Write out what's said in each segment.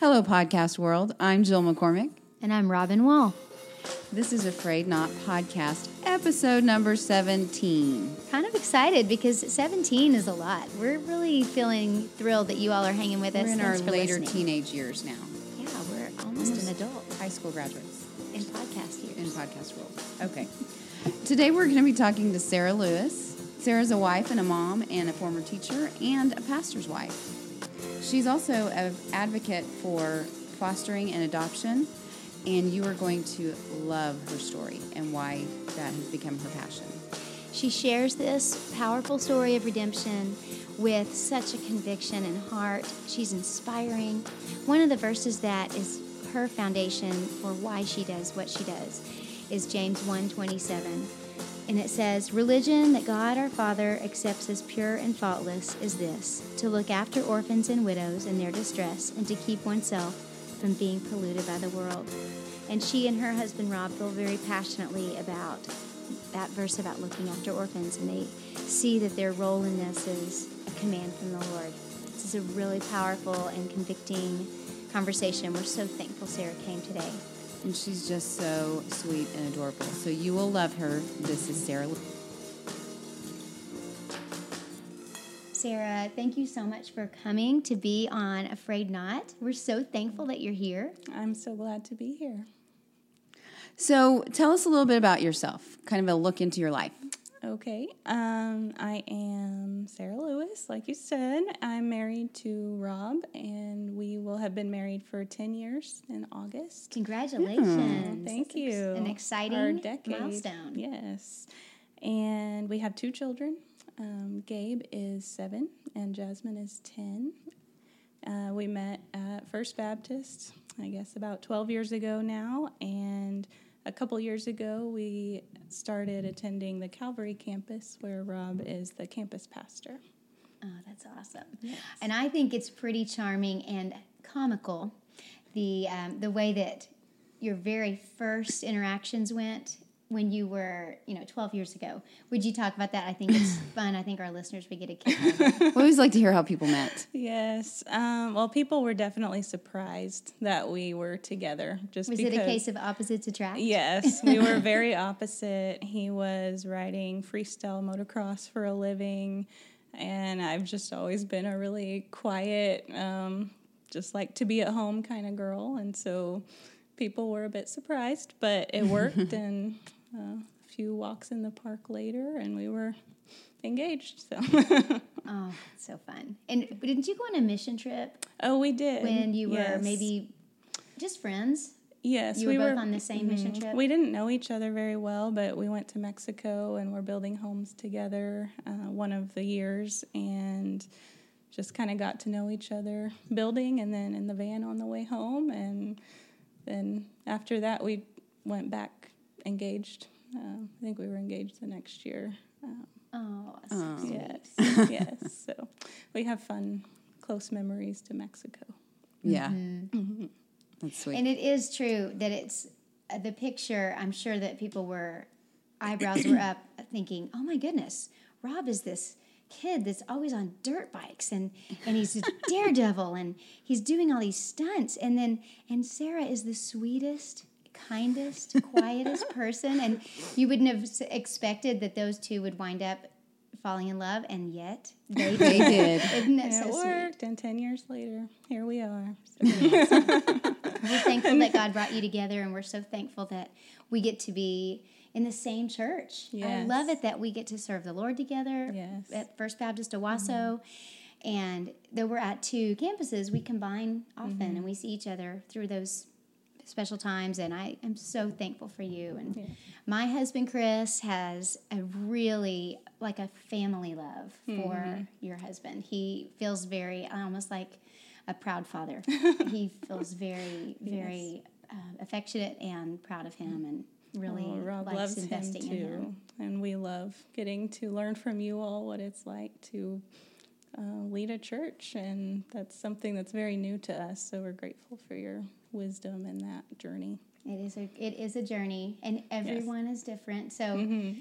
Hello, podcast world. I'm Jill McCormick. And I'm Robin Wall. This is A Frayed Knot Podcast, episode number 17. Kind of excited because 17 is a lot. We're really feeling thrilled that you all are hanging with us. We're in Thanks our later listening. teenage years now. Yeah, we're almost an adult High school graduates in podcast years. in podcast world. Okay. Today we're going to be talking to Sara Lewis. Sara's a wife and a mom and a former teacher and a pastor's wife. She's also an advocate for fostering and adoption, and you are going to love her story and why that has become her passion. She shares this powerful story of redemption with such a conviction and heart. She's inspiring. One of the verses that is her foundation for why she does what she does is James 1:27. And it says, "Religion that God our Father accepts as pure and faultless is this: to look after orphans and widows in their distress and to keep oneself from being polluted by the world." And she and her husband Rob feel very passionately about that verse about looking after orphans, and they see that their role in this is a command from the Lord. This is a really powerful and convicting conversation. We're so thankful Sara came today. And she's just so sweet and adorable. So you will love her. This is Sara. Sara, thank you so much for coming to be on A Frayed Knot. We're so thankful that you're here. I'm so glad to be here. So tell us a little bit about yourself, kind of a look into your life. Okay, um, I am Sara Lewis, like you said. I'm married to Rob, and we will have been married for 10 years in August. Congratulations. Thank That's you. An exciting milestone. Yes. And we have two children. Um, Gabe is seven, and Jasmine is 10. Uh, we met at First Baptist, I guess, about 12 years ago now. And a couple years ago, we started attending the Calvary campus, where Rob is the campus pastor. Oh, that's awesome. And I think it's pretty charming and comical the um, the way that your very first interactions went when you were, you know, 12 years ago. Would you talk about that? I think it's fun. I think our listeners would get a kick out of it. We always like to hear how people met. Yes. Um, well, people were definitely surprised that we were together. Just Was because, it a case of opposites attract? Yes, we were very opposite. He was riding freestyle motocross for a living, and I've just always been a really quiet, um, just like to be at home kind of girl. And so people were a bit surprised, but it worked. and a few walks in the park later, and we were engaged. So, Oh, so fun. And didn't you go on a mission trip oh, we did when you were Yes. maybe just friends? Yes, You were we both were on the same mission mhm. trip? We didn't know each other very well, but we went to Mexico and we're building homes together uh, one of the years and just kind of got to know each other building and then in the van on the way home. And then after that, we went back engaged. Uh, I think we were engaged the next year. Um, Oh, so Oh. yes, yes. So we have fun, close memories to Mexico. Yeah. That's sweet. And it is true that it's uh, the picture. I'm sure that people were eyebrows were up, thinking, "Oh my goodness, Rob is this kid that's always on dirt bikes and and he's a daredevil and he's doing all these stunts." And then and Sara is the sweetest, kindest, quietest person, and you wouldn't have expected that those two would wind up falling in love, and yet they did. They did. Isn't that And so it sweet? and 10 years later, here we are. We're thankful that God brought you together, and we're so thankful that we get to be in the same church. I love it that we get to serve the Lord together Yes. at First Baptist Owasso. Mm-hmm. And though we're at two campuses, we combine often mm-hmm. and we see each other through those special times. And I am so thankful for you. And my husband, Chris, has a really like a family love for your husband. He feels very almost like a proud father. he feels very, very um, affectionate and proud of him and really Oh, Rob loves him investing too, in him. and we love getting to learn from you all what it's like to uh, lead a church, and that's something that's very new to us. So we're grateful for your wisdom in that journey. It is a it is a journey, and everyone is different. So Mm-hmm.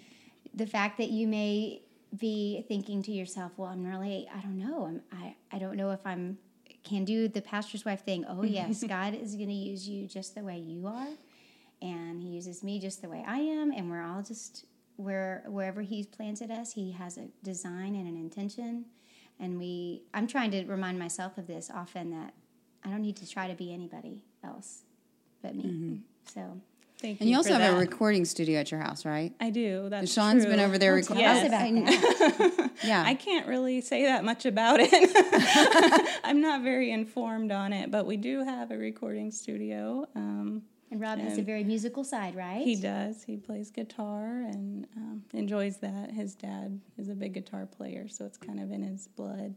the fact that you may be thinking to yourself, "Well, I'm really I don't know. I'm I I don't know if I'm can do the pastor's wife thing. Oh, yes, God is going to use you just the way you are, and He uses me just the way I am, and we're all just where wherever He's planted us, He has a design and an intention. And we, I'm trying to remind myself of this often that I don't need to try to be anybody else but me. So Thank you. And you you also for have a recording studio at your house, right? I do. That's Sean's true. been over there recording. Yes. about. Yeah. I can't really say that much about it. I'm not very informed on it, but we do have a recording studio. Um, And Rob has a very musical side, right? he does. He plays guitar and um, enjoys that. His dad is a big guitar player, so it's kind of in his blood.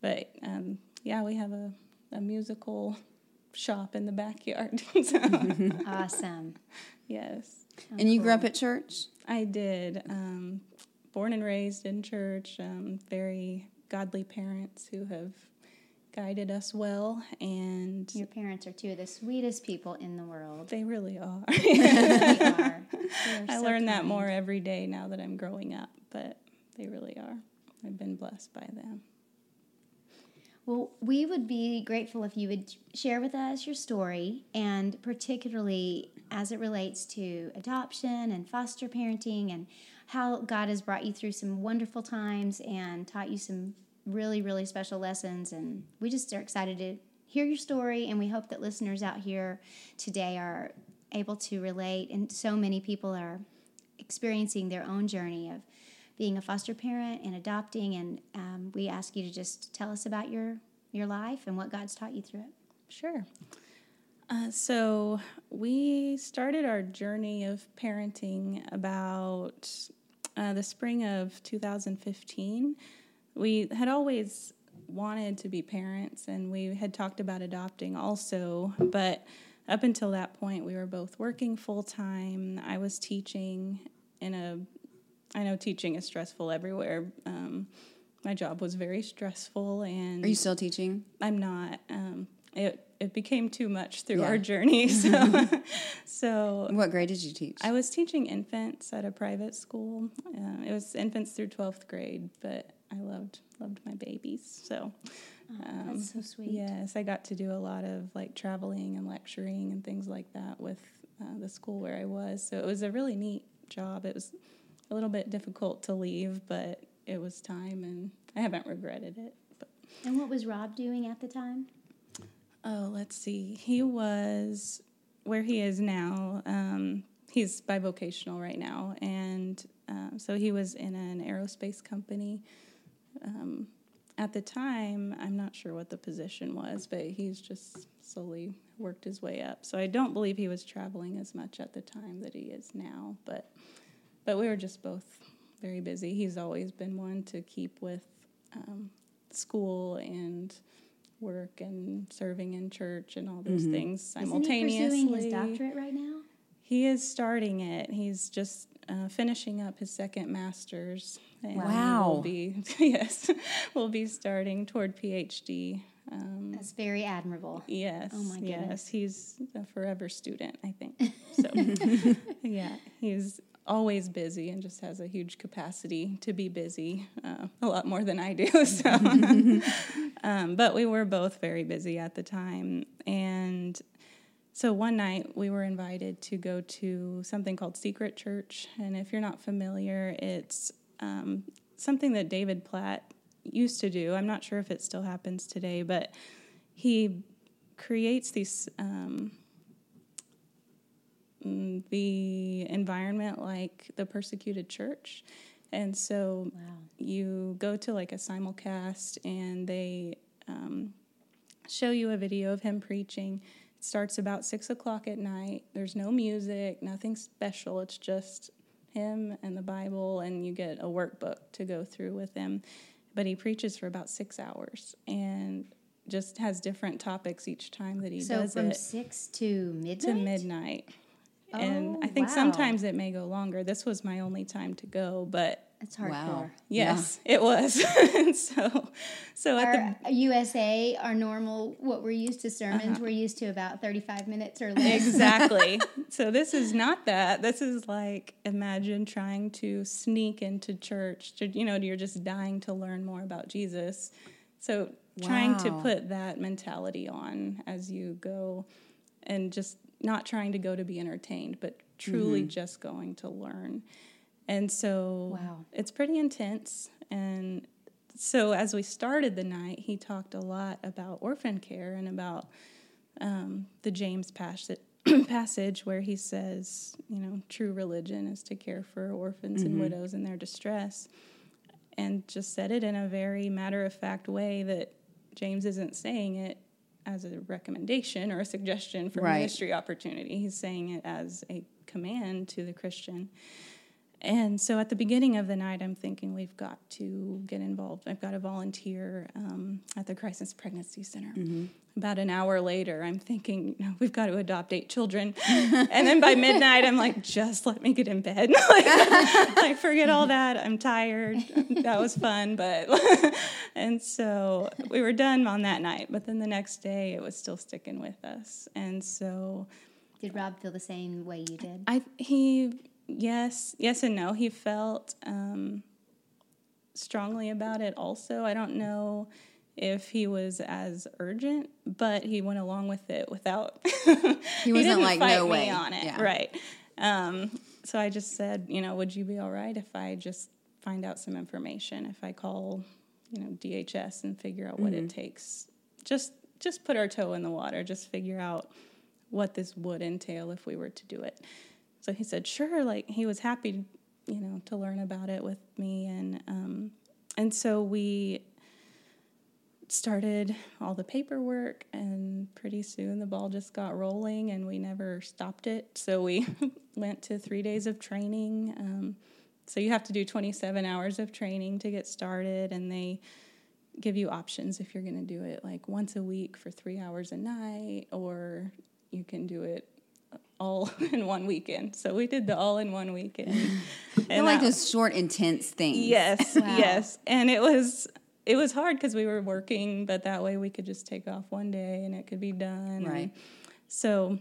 But um, yeah, we have a, a musical shop in the backyard. so, Awesome. yes, and you grew up at church? I did. Um, born and raised in church, um, very godly parents who have guided us well, and Your parents are two of the sweetest people in the world. they really are. They are. They are I so learn that more every day now that I'm growing up, but they really are. I've been blessed by them. Well, we would be grateful if you would share with us your story, and particularly as it relates to adoption and foster parenting, and how God has brought you through some wonderful times and taught you some really, really special lessons. And we just are excited to hear your story, and we hope that listeners out here today are able to relate. And so many people are experiencing their own journey of being a foster parent and adopting. And um, we ask you to just tell us about your your life and what God's taught you through it. Sure. Uh, so we started our journey of parenting about uh, the spring of 2015. We had always wanted to be parents, and we had talked about adopting also, but up until that point, we were both working full time. I was teaching in a I know teaching is stressful everywhere. Um, my job was very stressful, and Are you still teaching? I'm not. Um, it it became too much through Yeah. our journey. So, so What grade did you teach? I was teaching infants at a private school. Uh, it was infants through twelfth grade, but I loved loved my babies. So um, That's so sweet. yes, I got to do a lot of like traveling and lecturing and things like that with uh, the school where I was. So it was a really neat job. It was a little bit difficult to leave, but it was time, and I haven't regretted it. But And what was Rob doing at the time? Oh, let's see. He was where he is now. Um, he's bivocational right now, and um, so he was in an aerospace company. Um, at the time, I'm not sure what the position was, but he's just slowly worked his way up. So I don't believe he was traveling as much at the time that he is now. But but we were just both very busy. He's always been one to keep with um, school and work and serving in church and all those things simultaneously. Isn't he pursuing his doctorate right now? He is starting it. He's just uh, finishing up his second master's. And Wow. Will be yes, we'll be starting toward PhD. Um, That's very admirable. yes. Oh my goodness. Yes, goodness. he's a forever student. I think. So yeah, he's always busy and just has a huge capacity to be busy, uh, a lot more than I do. So, um, but we were both very busy at the time, and so one night we were invited to go to something called Secret Church, and if you're not familiar, it's um, something that David Platt used to do. I'm not sure if it still happens today, but he creates these um, mm, the environment like the persecuted church, and so Wow. you go to like a simulcast and they um, show you a video of him preaching. It starts about six o'clock at night. There's no music, nothing special. It's just him and the Bible, and you get a workbook to go through with him. But he preaches for about six hours and just has different topics each time that he does. So does from it six to midnight. to midnight. and Oh, I think oh, wow. sometimes it may go longer. This was my only time to go, but That's hardcore. Wow. yes, it was. so, so at Owasso, our normal, what we're used to sermons, Uh-huh. we're used to about 35 minutes or less. exactly. so this is not that. This is like imagine trying to sneak into church. To, you know, you're just dying to learn more about Jesus. So trying to put that mentality on as you go and just not trying to go to be entertained, but truly Mm-hmm. just going to learn. And so Wow. it's pretty intense. And so as we started the night, he talked a lot about orphan care and about um, the James passage, passage where he says, you know, true religion is to care for orphans and widows in their distress. And just said it in a very matter of fact way that James isn't saying it as a recommendation or a suggestion for Right. ministry opportunity. He's saying it as a command to the Christian. And so at the beginning of the night, I'm thinking we've got to get involved. I've got to volunteer um, at the Crisis Pregnancy Center. About an hour later, I'm thinking, no, we've got to adopt eight children. and then by midnight, I'm like, just let me get in bed. like, like, forget all that. I'm tired. That was fun. But, and so we were done on that night. But then the next day, it was still sticking with us. And so Did Rob feel the same way you did? I he yes yes and no. He felt um, strongly about it. Also, I don't know if he was as urgent, but he went along with it without. he wasn't didn't like, fight "No me way." on it, Yeah. right? Um, so I just said, you know, would you be all right if I just find out some information? If I call, you know, DHS and figure out what it takes, just just put our toe in the water, just figure out what this would entail if we were to do it. So he said, sure. Like he was happy, you know, to learn about it with me, and um, and so we started all the paperwork, and pretty soon the ball just got rolling, and we never stopped it. So we went to three days of training. Um, so you have to do 27 hours of training to get started, and they give you options if you're going to do it like once a week for three hours a night, or you can do it all in one weekend. So we did the all in one weekend. and like those short, intense things. Yes, Wow. yes, and it was it was hard because we were working, but that way we could just take off one day and it could be done. and Right. so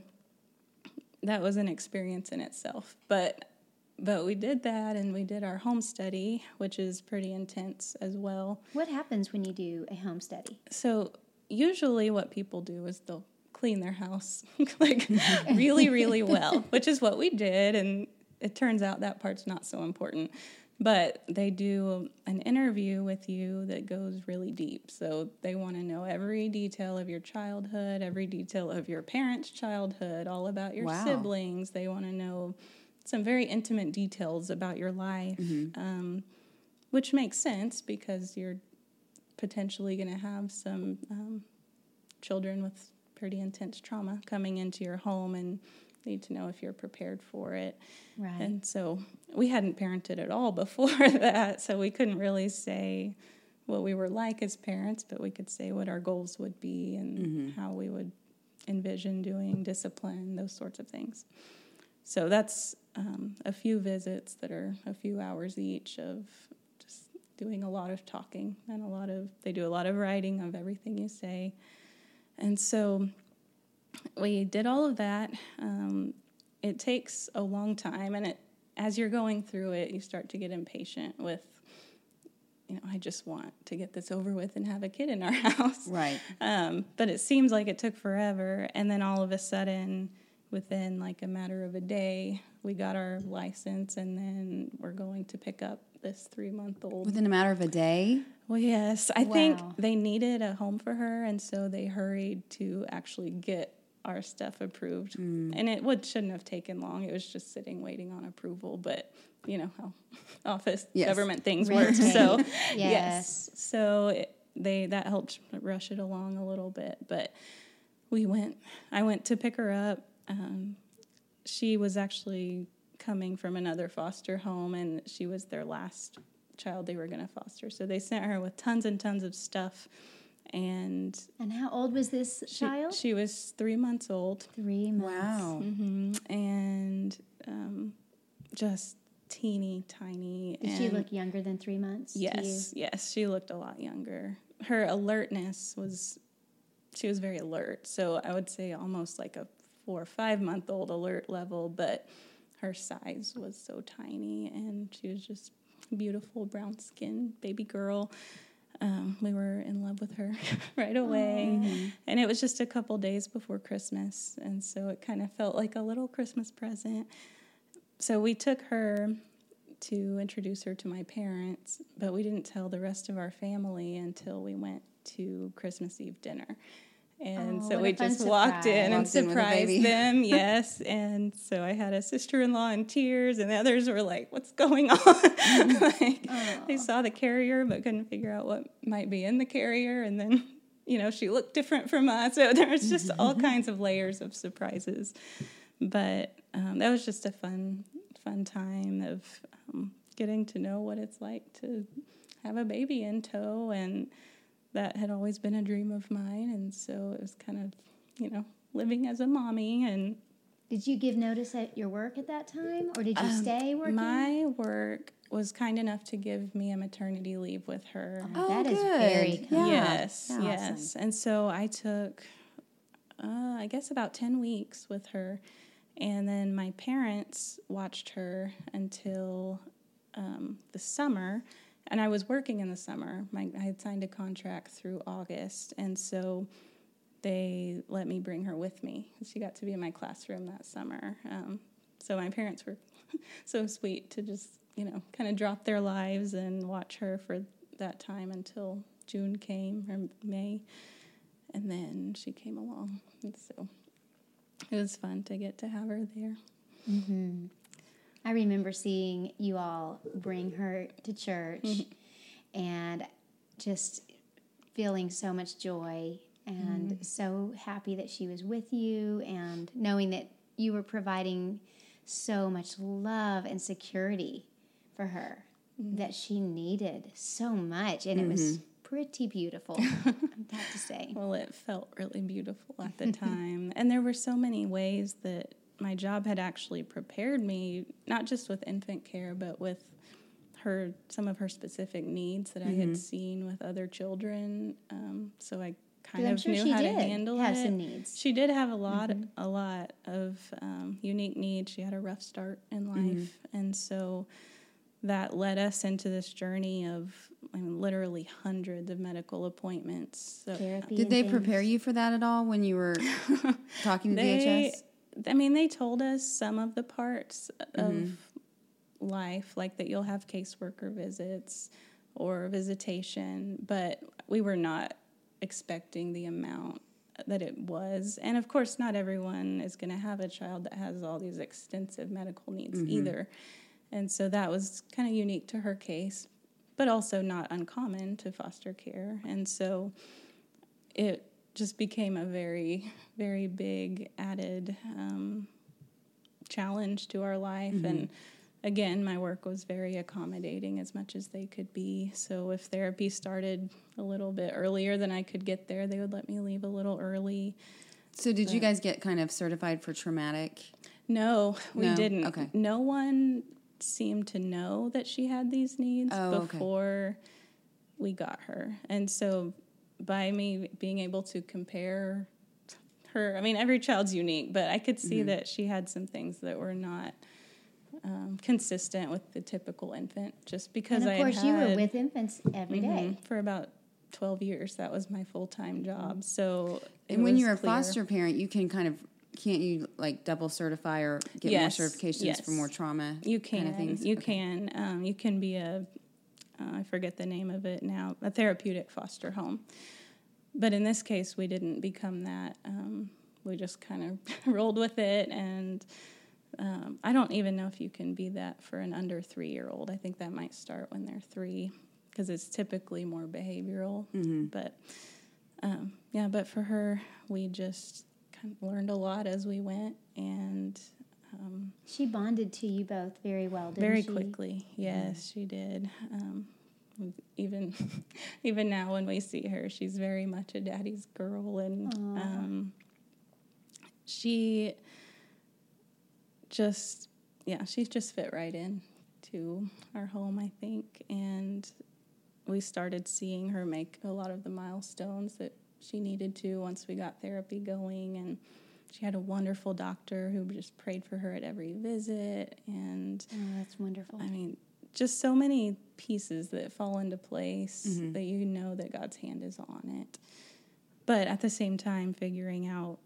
that was an experience in itself, but but we did that and we did our home study, which is pretty intense as well. What happens when you do a home study? So usually what people do is they'll clean their house like really really well, which is what we did and it turns out that part's not so important. But they do an interview with you that goes really deep. So they want to know every detail of your childhood, every detail of your parents' childhood, all about your Wow. siblings. They want to know some very intimate details about your life, um, which makes sense because you're potentially going to have some um, children with pretty intense trauma coming into your home and need to know if you're prepared for it. Right. And so we hadn't parented at all before that, so we couldn't really say what we were like as parents, but we could say what our goals would be and how we would envision doing discipline, those sorts of things. So that's um, a few visits that are a few hours each of just doing a lot of talking and a lot of, they do a lot of writing of everything you say. And so we did all of that. Um, it takes a long time, and it as you're going through it, you start to get impatient with, you know, I just want to get this over with and have a kid in our house. Right. Um, but it seems like it took forever, and then all of a sudden, within like a matter of a day, we got our license, and then we're going to pick up this three month old. Within a matter of a day. Well, yes, I think they needed a home for her, and so they hurried to actually get our stuff approved. And it would shouldn't have taken long. It was just sitting waiting on approval, but you know how office Yes. government things work. So Yes. yes, so it, they that helped rush it along a little bit. But we went. I went to pick her up. Um, she was actually coming from another foster home, and she was their last child they were going to foster. So they sent her with tons and tons of stuff, and And how old was this she, child? she was three months old, Three months. Wow. hmm and um, just teeny tiny. Did she and- look younger than three months? to you? Yes, yes, she looked a lot younger. Her alertness was, she was very alert. So I would say almost like a four or five month old alert level, but her size was so tiny and she was just beautiful brown skin baby girl. um, we were in love with her right away. And it was just a couple days before Christmas. And so it kind of felt like a little Christmas present. So we took her to introduce her to my parents, but we didn't tell the rest of our family until we went to Christmas Eve dinner. And Oh, so we just walked in and Walked in with a surprised them. Yes. And so I had a sister in law in tears, and the others were like, What's going on? like, they saw the carrier, but couldn't figure out what might be in the carrier. And then, you know, she looked different from us. So there was just all kinds of layers of surprises. But um, that was just a fun, fun time of um, getting to know what it's like to have a baby in tow. And that had always been a dream of mine. And so it was kind of, you know, living as a mommy and Did you give notice at your work at that time, or did you stay working? Um, My work was kind enough to give me a maternity leave with her. Oh, that is good. very Yeah. yes, Awesome. yes. And so I took, uh, I guess, about 10 weeks with her. And then my parents watched her until um, the summer. And I was working in the summer. My, I had signed a contract through August. And so they let me bring her with me. She got to be in my classroom that summer. Um, so my parents were so sweet to just, you know, kind of drop their lives and watch her for that time until June came or May. And then she came along. And so it was fun to get to have her there. I remember seeing you all bring her to church mm-hmm. and just feeling so much joy and mm-hmm. so happy that she was with you and knowing that you were providing so much love and security for her mm-hmm. that she needed so much and it was pretty beautiful i have to say. Well, it felt really beautiful at the time. and there were so many ways that my job had actually prepared me, not just with infant care, but with her some of her specific needs that I had seen with other children. Um, so I kind of sure knew she how to handle have it. some needs. She did have a lot, a lot of um, unique needs. She had a rough start in life, and so that led us into this journey of I mean, literally hundreds of medical appointments. So therapy Did they things. prepare you for that at all when you were talking to they, DHS? I mean, they told us some of the parts Mm-hmm. of life, like that you'll have caseworker visits or visitation, but we were not expecting the amount that it was. And of course, not everyone is going to have a child that has all these extensive medical needs Mm-hmm. either. And so that was kind of unique to her case, but also not uncommon to foster care. And so it just became a very, very big added um, challenge to our life. And again, my work was very accommodating as much as they could be. So if therapy started a little bit earlier than I could get there, they would let me leave a little early. So did you guys get kind of certified for traumatic? No, we No? didn't. Okay. No one seemed to know that she had these needs Oh, okay. before we got her. And so by me being able to compare her, I mean, every child's unique, but I could see Mm-hmm. that she had some things that were not um, consistent with the typical infant just because and of I had course you were with infants every day. Mhm. for about 12 years. That was my full time job. So, it And when was you're a clear. foster parent, you can kind of can't you like double certify or get Yes, more certifications for more trauma? You can. kind of things. You Okay. can. Um, you can be a. Uh, I forget the name of it now. A therapeutic foster home. But in this case, we didn't become that. Um, we just kind of rolled with it, and um, I don't even know if you can be that for an under three year old. I think that might start when they're three, because it's typically more behavioral. Mm-hmm. But um, yeah, but for her, we just kind of learned a lot as we went, and um, She bonded to you both very well, didn't very she? quickly. Yes, she did. Um, even even now when we see her, she's very much a daddy's girl, and um, she just yeah, she's just fit right in to our home, I think, and we started seeing her make a lot of the milestones that she needed to once we got therapy going and she had a wonderful doctor who just prayed for her at every visit and Oh, that's wonderful. I mean, just so many pieces that fall into place that you know that God's hand is on it. But at the same time, figuring out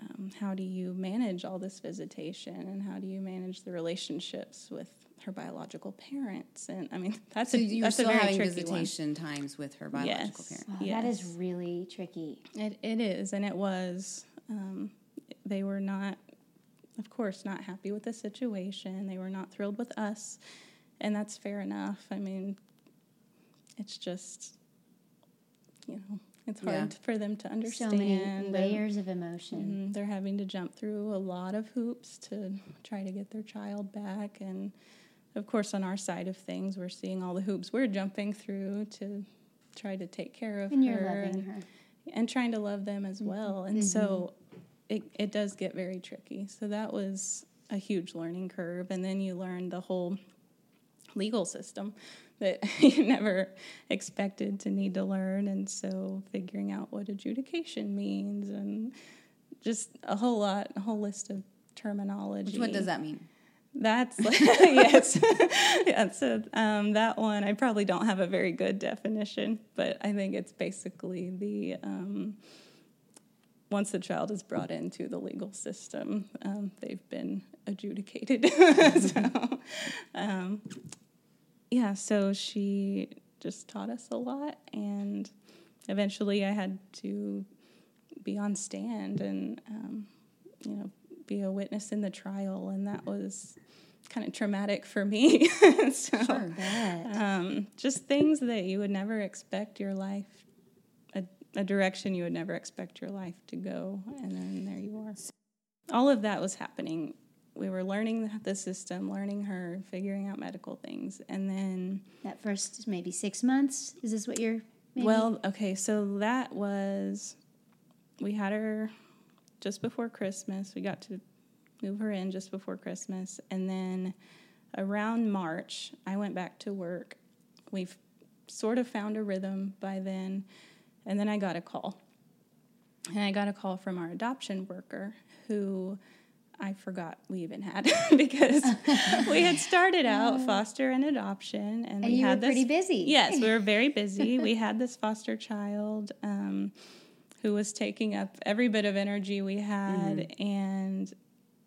um, how do you manage all this visitation and how do you manage the relationships with her biological parents? And I mean, that's So a, you were that's a still very having tricky one. visitation times with her biological Yes. parent. Oh, That is really tricky. It, it is, and it was. Um, they were not, of course, not happy with the situation. They were not thrilled with us, and that's fair enough. I mean, it's just, you know, it's hard Yeah. for them to understand. So many and- layers of emotion. Mhm, They're having to jump through a lot of hoops to try to get their child back. And of course, on our side of things, we're seeing all the hoops we're jumping through to try to take care of And her and, her. and trying to love them as well. And so it, it does get very tricky. So that was a huge learning curve. And then you learn the whole legal system that you never expected to need to learn. And so figuring out what adjudication means and just a whole lot, a whole list of terminology. Which, what does that mean? That's yes, yeah. So um, that one, I probably don't have a very good definition, but I think it's basically the um, once the child is brought into the legal system, um, they've been adjudicated. so, um, yeah. So she just taught us a lot, and eventually, I had to be on stand and um, you know be a witness in the trial, and that was kind of traumatic for me. so, Sure. Um, just things that you would never expect your life, a, direction you would never expect your life to go, and then there you are. All of that was happening. We were learning the- the system, learning her, figuring out medical things, and then that first maybe six months. Is this what you're? Maybe? well, okay, so that was we had her just before Christmas. We got to move her in just before Christmas, and then around March, I went back to work. We've sort of found a rhythm by then, and then I got a call. And I got a call from our adoption worker who I forgot we even had because we had started out foster and adoption, and, And we you were had this pretty busy. Yes, we were very busy. we had this foster child um, who was taking up every bit of energy we had, and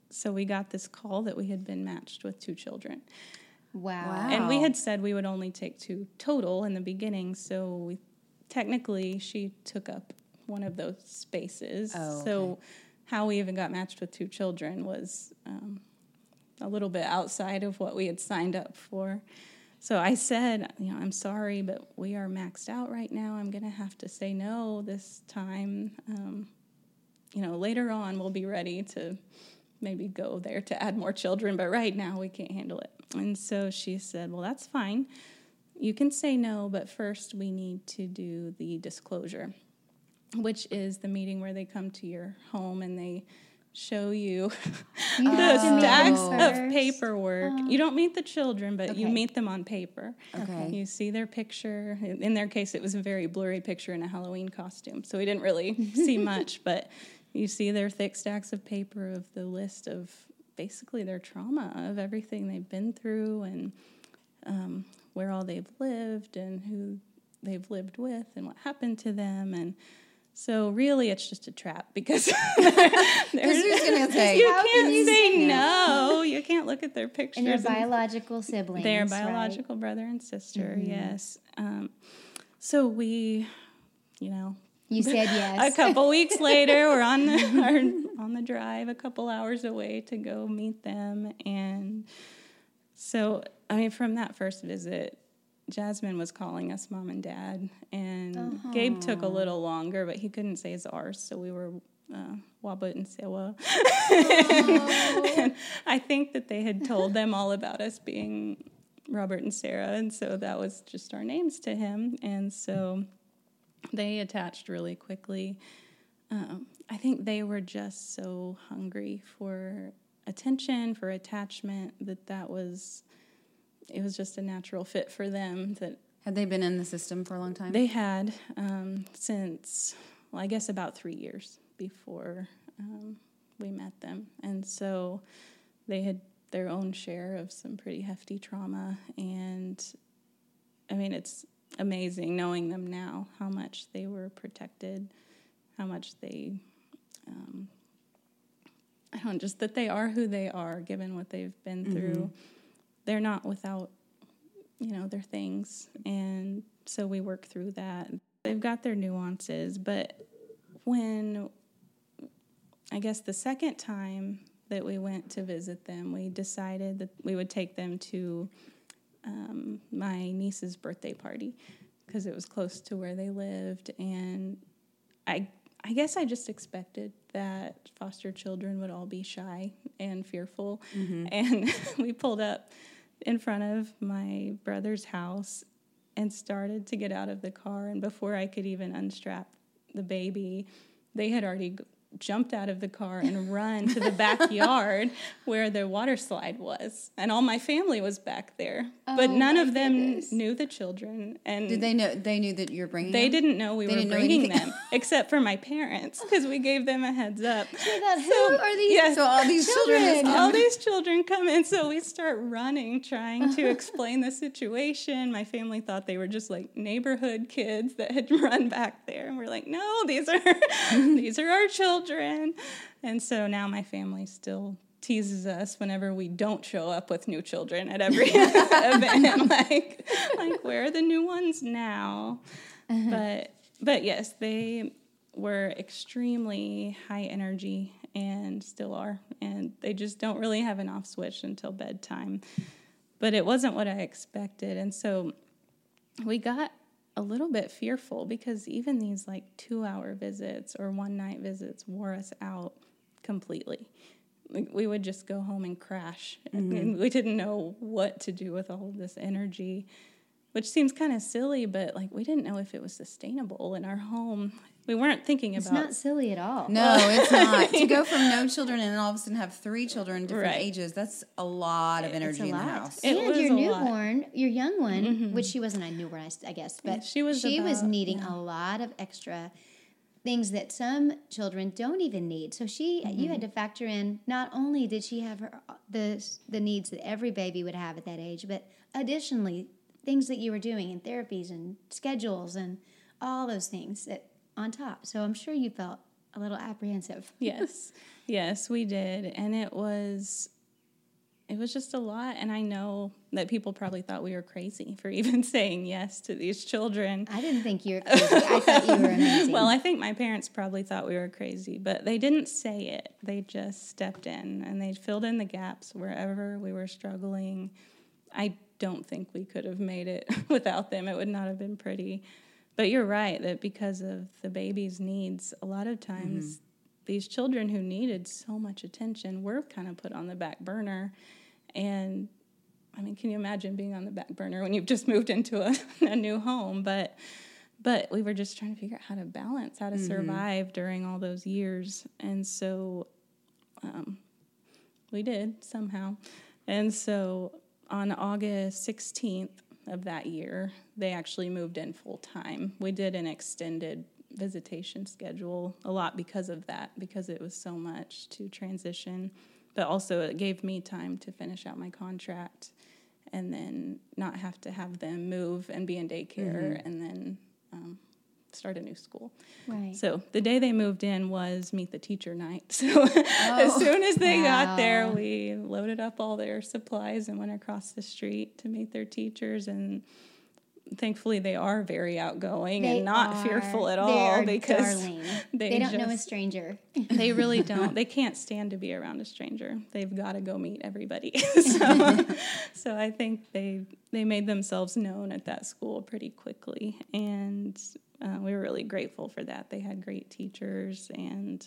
so we got this call that we had been matched with two children. wow. Wow. And we had said we would only take two total in the beginning, so we technically she took up one of those spaces. Oh, So how we even got matched with two children was um, a little bit outside of what we had signed up for. So I said, you know, I'm sorry, but we are maxed out right now. I'm going to have to say no this time. Um, you know, later on we'll be ready to maybe go there to add more children, but right now we can't handle it. And so she said, Well, that's fine. You can say no, but first we need to do the disclosure, which is the meeting where they come to your home and they show you the stacks of paperwork. You don't meet the children, but you meet them on paper. Okay. You see their picture. In in their case, it was a very blurry picture in a Halloween costume, so we didn't really see much. But you see their thick stacks of paper of the list of basically their trauma of everything they've been through and um, where all they've lived and who they've lived with and what happened to them and. So really, it's just a trap because Because who's going to say, you can can't you say no. You can't look at their pictures. and your and- biological siblings. their right? biological brother and sister, yes. Um, so we, you know, You said yes. a couple weeks later, we're on the our, on the drive, a couple hours away to go meet them, and so I mean, from that first visit, Jasmine was calling us mom and dad, and Gabe took a little longer, but he couldn't say his R's, so we were. Uh, Wabut and Sewa. and I think that they had told them all about us being Robert and Sara, and so that was just our names to him. And so they attached really quickly. Um, I think they were just so hungry for attention, for attachment, that that was it was just a natural fit for them. That Had they been in the system for a long time? they had um, since well, I guess about three years before um, we met them, and so they had their own share of some pretty hefty trauma. And I mean, it's amazing knowing them now, how much they were protected, how much they, um, I don't just that they are who they are given what they've been mm-hmm. through. They're not without, you know, their things. And so we work through that. They've got their nuances, but when I guess the second time that we went to visit them, we decided that we would take them to um, my niece's birthday party because it was close to where they lived, and I I guess I just expected that foster children would all be shy and fearful, mm-hmm. and we pulled up in front of my brother's house and started to get out of the car, and before I could even unstrap the baby, they had already jumped out of the car and run to the backyard where the water slide was. And all my family was back there. Oh, but none of them goodness. knew the children and did they know they knew that you're bringing they them? didn't know we they were bringing them except for my parents because we gave them a heads up. So that, who are these? yes, so all these children, children all these children come in. So we start running trying to explain the situation. My family thought they were just like neighborhood kids that had run back there. And we're like no these are these are our children children. And so now my family still teases us whenever we don't show up with new children at every event. like, like where are the new ones now? Uh-huh. But but yes, they were extremely high energy and still are, and they just don't really have an off switch until bedtime. But it wasn't what I expected, and so we got a little bit fearful because even these like two hour visits or one night visits wore us out completely. Like we would just go home and crash. Mm-hmm. And we didn't know what to do with all of this energy, which seems kind of silly, but like we didn't know if it was sustainable in our home we weren't thinking about. It's not silly at all. No, it's not. to go from no children and all of a sudden have three children, different right. ages, that's a lot of energy in the house. It and your newborn, lot. your young one, mm-hmm. which she wasn't a newborn, I guess, but she was. She about, was needing yeah. a lot of extra things that some children don't even need. So she, mm-hmm. you had mm-hmm. to factor in. Not only did she have her the the needs that every baby would have at that age, but additionally things that you were doing in therapies and schedules and all those things that on top. So I'm sure you felt a little apprehensive. yes. Yes, we did. And it was it was just a lot and I know that people probably thought we were crazy for even saying yes to these children. I didn't think you were crazy. I thought you were amazing. well, I think my parents probably thought we were crazy, but they didn't say it. They just stepped in and they filled in the gaps wherever we were struggling. I don't think we could have made it without them. It would not have been pretty. But you're right that because of the baby's needs, a lot of times mm-hmm. these children who needed so much attention were kind of put on the back burner. And I mean, can you imagine being on the back burner when you've just moved into a, a new home? But but we were just trying to figure out how to balance, how to mm-hmm. survive during all those years. And so um, we did somehow. And so on August 16th, of that year, they actually moved in full time. We did an extended visitation schedule a lot because of that, because it was so much to transition. But also, it gave me time to finish out my contract and then not have to have them move and be in daycare mm-hmm. and then um, start a new school. Right. So the day they moved in was meet the teacher night. So oh, as soon as they wow. got there, we loaded up all their supplies and went across the street to meet their teachers and thankfully they are very outgoing they and not are, fearful at all because they, they, don't just, know a stranger. they really don't. They can't stand to be around a stranger. They've got to go meet everybody. so, so I think they they made themselves known at that school pretty quickly, and uh, we were really grateful for that. They had great teachers, and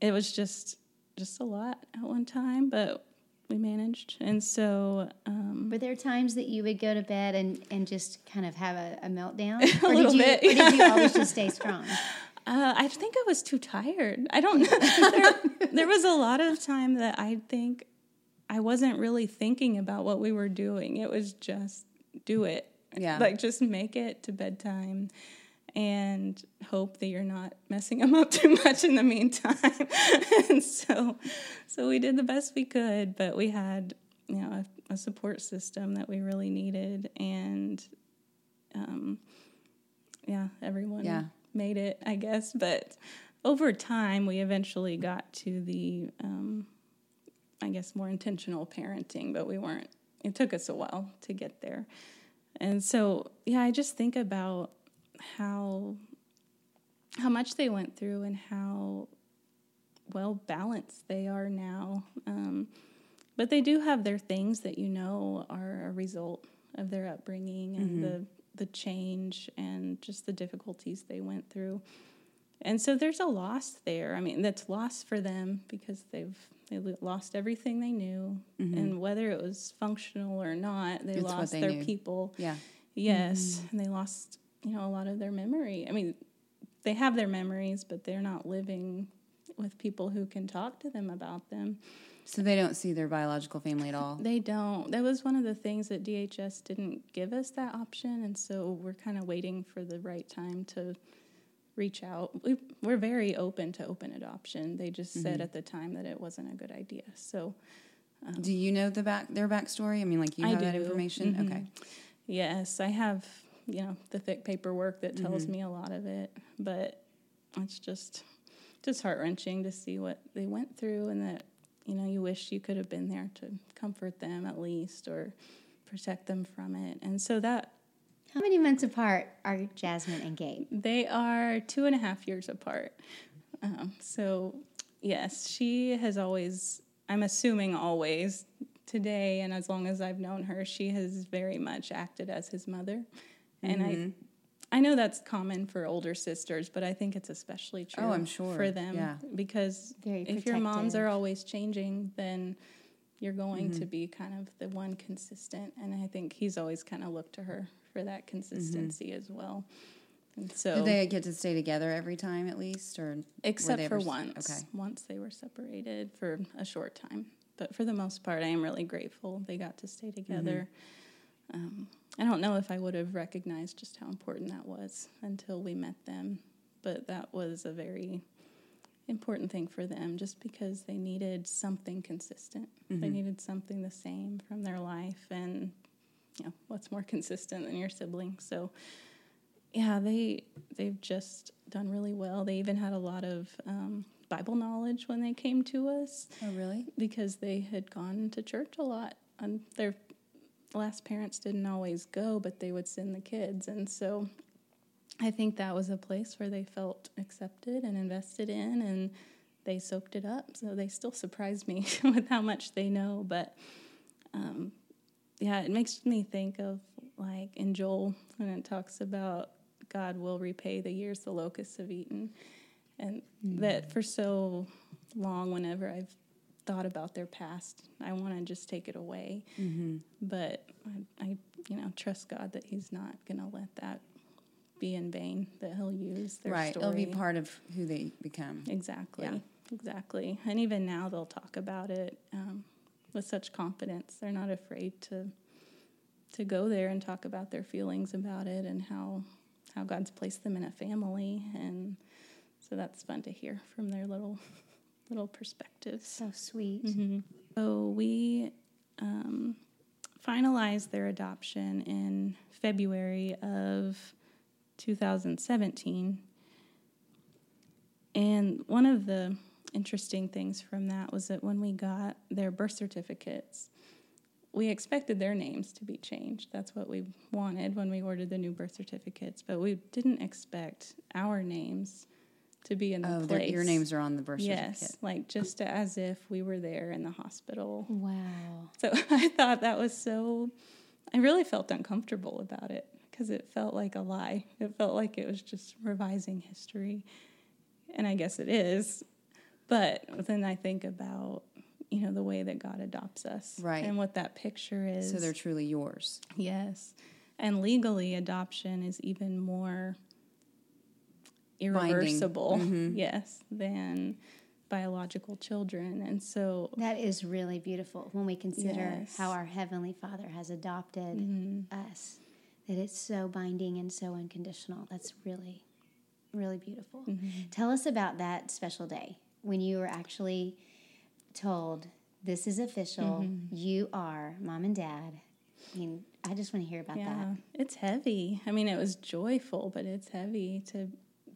it was just just a lot at one time, but we managed. And so, um, were there times that you would go to bed and, and just kind of have a, a meltdown, a or little did you, bit, or did you always just stay strong? Uh, I think I was too tired. I don't. there, there was a lot of time that I think I wasn't really thinking about what we were doing. It was just do it. Yeah. Like just make it to bedtime and hope that you're not messing them up too much in the meantime. and so, so we did the best we could, but we had, you know, a, a support system that we really needed, and um, yeah, everyone Yeah. made it, I guess. But over time, we eventually got to the, um, I guess, more intentional parenting, but we weren't. It took us a while to get there. And so, yeah, I just think about how how much they went through and how well balanced they are now. Um, but they do have their things that you know are a result of their upbringing and the the change and just the difficulties they went through. And so there's a loss there. I mean, that's loss for them because they've they lost everything they knew, and whether it was functional or not, they Mm-hmm. It's lost they their knew. people. Yeah. Yes, and they lost, you know, a lot of their memory. I mean, they have their memories, but they're not living with people who can talk to them about them. So they don't see their biological family at all. They don't. That was one of the things that DHS didn't give us that option, and so we're kind of waiting for the right time to reach out. We, we're very open to open adoption. They just said at the time that it wasn't a good idea. So Do you know the back their backstory? I mean, like you I have that do. information. Mhm. Okay. Yes, I have, you know, the thick paperwork that tells me a lot of it, but it's just just heart-wrenching to see what they went through and that, you know, you wish you could have been there to comfort them at least or protect them from it. And so that How many months apart are Jasmine and Gabe? they are two and a half years apart. Um, so, yes, she has always, I'm assuming always, today and as long as I've known her, she has very much acted as his mother. And Mm-hmm. I, I know that's common for older sisters, but I think it's especially true Oh, I'm sure. for them Yeah. because if your moms are always changing, then you're going Mm-hmm. to be kind of the one consistent. And I think he's always kind of looked to her for that consistency as well. And so, Mm-hmm. Did they get to stay together every time at least, or except for ever once, Okay. once they were separated for a short time. But for the most part, I am really grateful they got to stay together. Um, I don't know if I would have recognized just how important that was until we met them, but that was a very important thing for them just because they needed something consistent. They needed something the same from their life and you know, what's more consistent than your sibling. So yeah, they they've just done really well. They even had a lot of um, Bible knowledge when they came to us Oh, really? because they had gone to church a lot. And their last parents didn't always go, but they would send the kids, and so I think that was a place where they felt accepted and invested in, and they soaked it up. So they still surprise me with how much they know, but um, yeah, it makes me think of like in Joel when it talks about God will repay the years the locusts have eaten, and that for so long, whenever I've thought about their past, I want to just take it away. Mm-hmm. But I, I, you know, trust God that He's not going to let that be in vain. That He'll use their Right. story. It'll be part of who they become. Exactly. Yeah. Exactly. And even now they'll talk about it um, with such confidence. They're not afraid to to go there and talk about their feelings about it and how how God's placed them in a family and so that's fun to hear from their little little perspectives. So sweet. Mm-hmm. So we um, finalized their adoption in February of 2017. And one of the interesting things from that was that when we got their birth certificates, we expected their names to be changed. That's what we wanted when we ordered the new birth certificates, but we didn't expect our names to be in the Oh, place. your names are on the birth Yes, certificate. like just as if we were there in the hospital. Wow. So I thought that was so, I really felt uncomfortable about it because it felt like a lie. It felt like it was just revising history. And I guess it is. But then I think about, you know, the way that God adopts us. Right. And what that picture is. So they're truly yours. Yes. And legally, adoption is even more Binding. Irreversible, Mhm. yes, than biological children. And so, That is really beautiful when we consider Yes. how our Heavenly Father has adopted Mm-hmm. us. that it's so binding and so unconditional. That's really, really beautiful. Mm-hmm. Tell us about that special day when you were actually told, This is official. Mm-hmm. You are mom and dad. I mean, I just want to hear about Yeah, that. it's heavy. I mean, it was joyful, but it's heavy to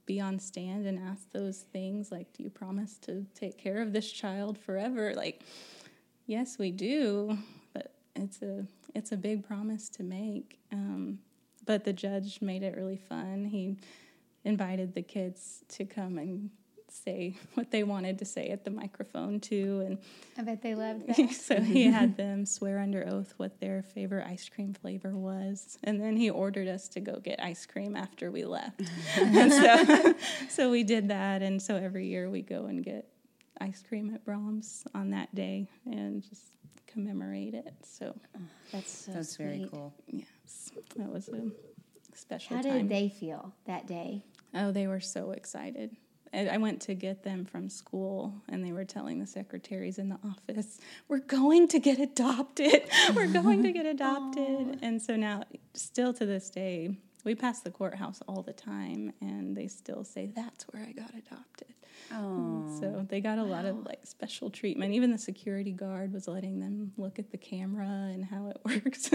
be on stand and ask those things like, do you promise to take care of this child forever? Like, yes, we do, but it's a it's a big promise to make. Um, but the judge made it really fun. He invited the kids to come and say what they wanted to say at the microphone too, and I bet they loved that. so he had them swear under oath what their favorite ice cream flavor was, and then he ordered us to go get ice cream after we left. and so, so we did that, and so every year we go and get ice cream at Braum's on that day and just commemorate it. So oh, That's so That's very cool. yes, that was a special How time. did they feel that day? Oh, they were so excited. I I went to get them from school, and they were telling the secretaries in the office, "We're going to get adopted. We're going to get adopted." and so now, still to this day, we pass the courthouse all the time, and they still say, "That's where I got adopted." Oh, So they got a lot of like special treatment. Even the security guard was letting them look at the camera and how it works.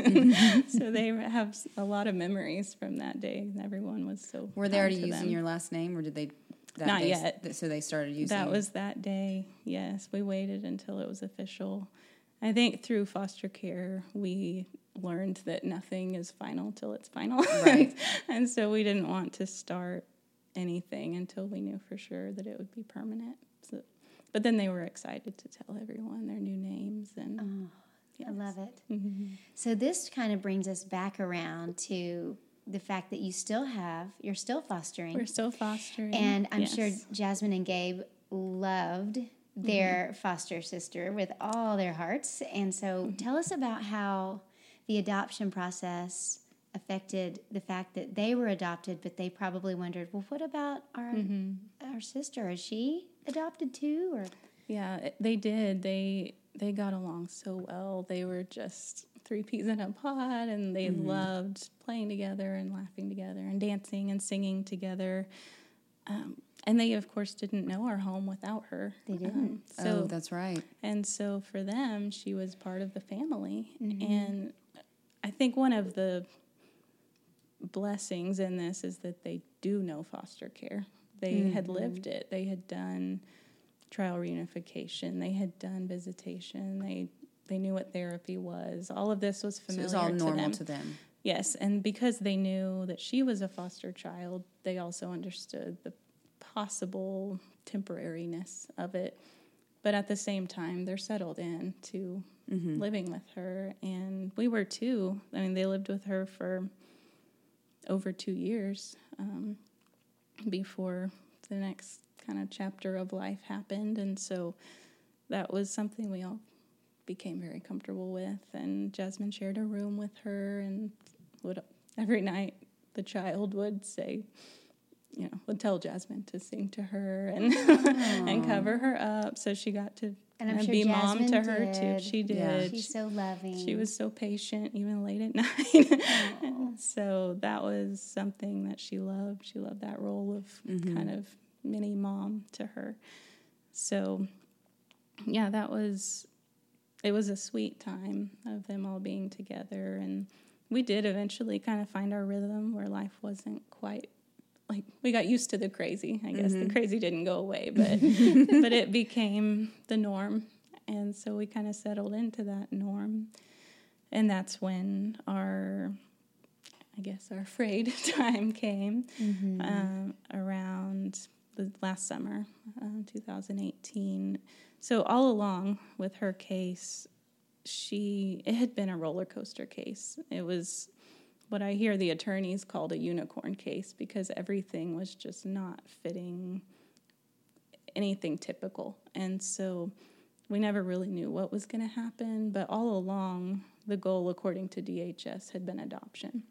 so they have a lot of memories from that day. Everyone was so. were they already to using your last name, or did they? That Not they- yet. th- So they started using. That was that day. Yes, we waited until it was official. I think through foster care, we learned that nothing is final till it's final. Right. and so we didn't want to start anything until we knew for sure that it would be permanent. So, but then they were excited to tell everyone their new names and I love it. Mm-hmm. So this kind of brings us back around to the fact that you still have, you're still fostering. we're still fostering. And I'm sure Jasmine and Gabe loved mm-hmm. their foster sister with all their hearts. And so mm-hmm. tell us about how the adoption process affected the fact that they were adopted, but they probably wondered, well, what about our mm-hmm. our sister? Is she adopted too? Or Yeah, they did. They they got along so well. They were just three peas in a pod, and they loved playing together and laughing together and dancing and singing together. Um, and they, of course, didn't know our home without her. They didn't. Um, oh, so that's right. and so for them, she was part of the family. Mm-hmm. And I think one of the blessings in this is that they do know foster care. They had Mm-hmm. lived it. They had done trial reunification. They had done visitation. They they knew what therapy was. All of this was familiar. So it was all to normal them. to them. Yes, and because they knew that she was a foster child, they also understood the possible temporariness of it. But at the same time, they're settled in to living with her, and we were too. I mean, they lived with her for over two years um, before the next kind of chapter of life happened, and so that was something we all became very comfortable with. And Jasmine shared a room with her, and would every night the child would say, you know, would tell Jasmine to sing to her and and cover her up, so she got to And I'm sure be mom to Jasmine her did. too. She Yeah. did. she's so loving. She was so patient, even late at night. So that was something that she loved. She loved that role of mm-hmm. kind of mini mom to her. So, yeah, that was it was a sweet time of them all being together, and we did eventually kind of find our rhythm where life wasn't quite like we got used to the crazy. I guess the crazy didn't go away, but but it became the norm, and so we kind of settled into that norm, and that's when our I guess our afraid time came um, around the last summer, uh, 2018. So all along with her case, she it had been a roller coaster case. It was what I hear the attorneys called a unicorn case because everything was just not fitting anything typical. And so we never really knew what was going to happen, but all along the goal according to DHS had been adoption.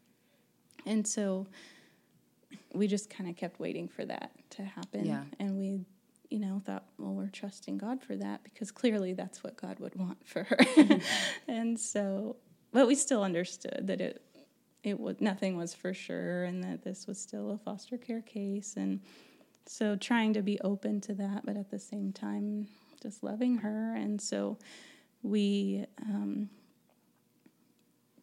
And so we just kind of kept waiting for that to happen. Yeah. And we, you know, thought, well, we're trusting God for that because clearly that's what God would want for her. and so, but we still understood that it it was nothing was for sure, and that this was still a foster care case, and so trying to be open to that, but at the same time, just loving her, and so we um,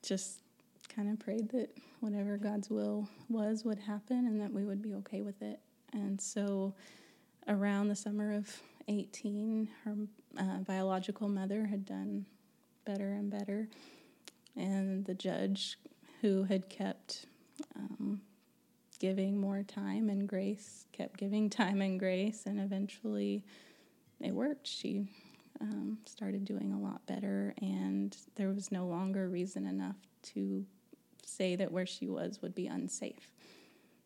just kind of prayed that whatever God's will was would happen, and that we would be okay with it, and so around the summer of 18, her uh, biological mother had done better and better. And the judge, who had kept um, giving more time and grace, kept giving time and grace, and eventually it worked. She um, started doing a lot better, and there was no longer reason enough to say that where she was would be unsafe.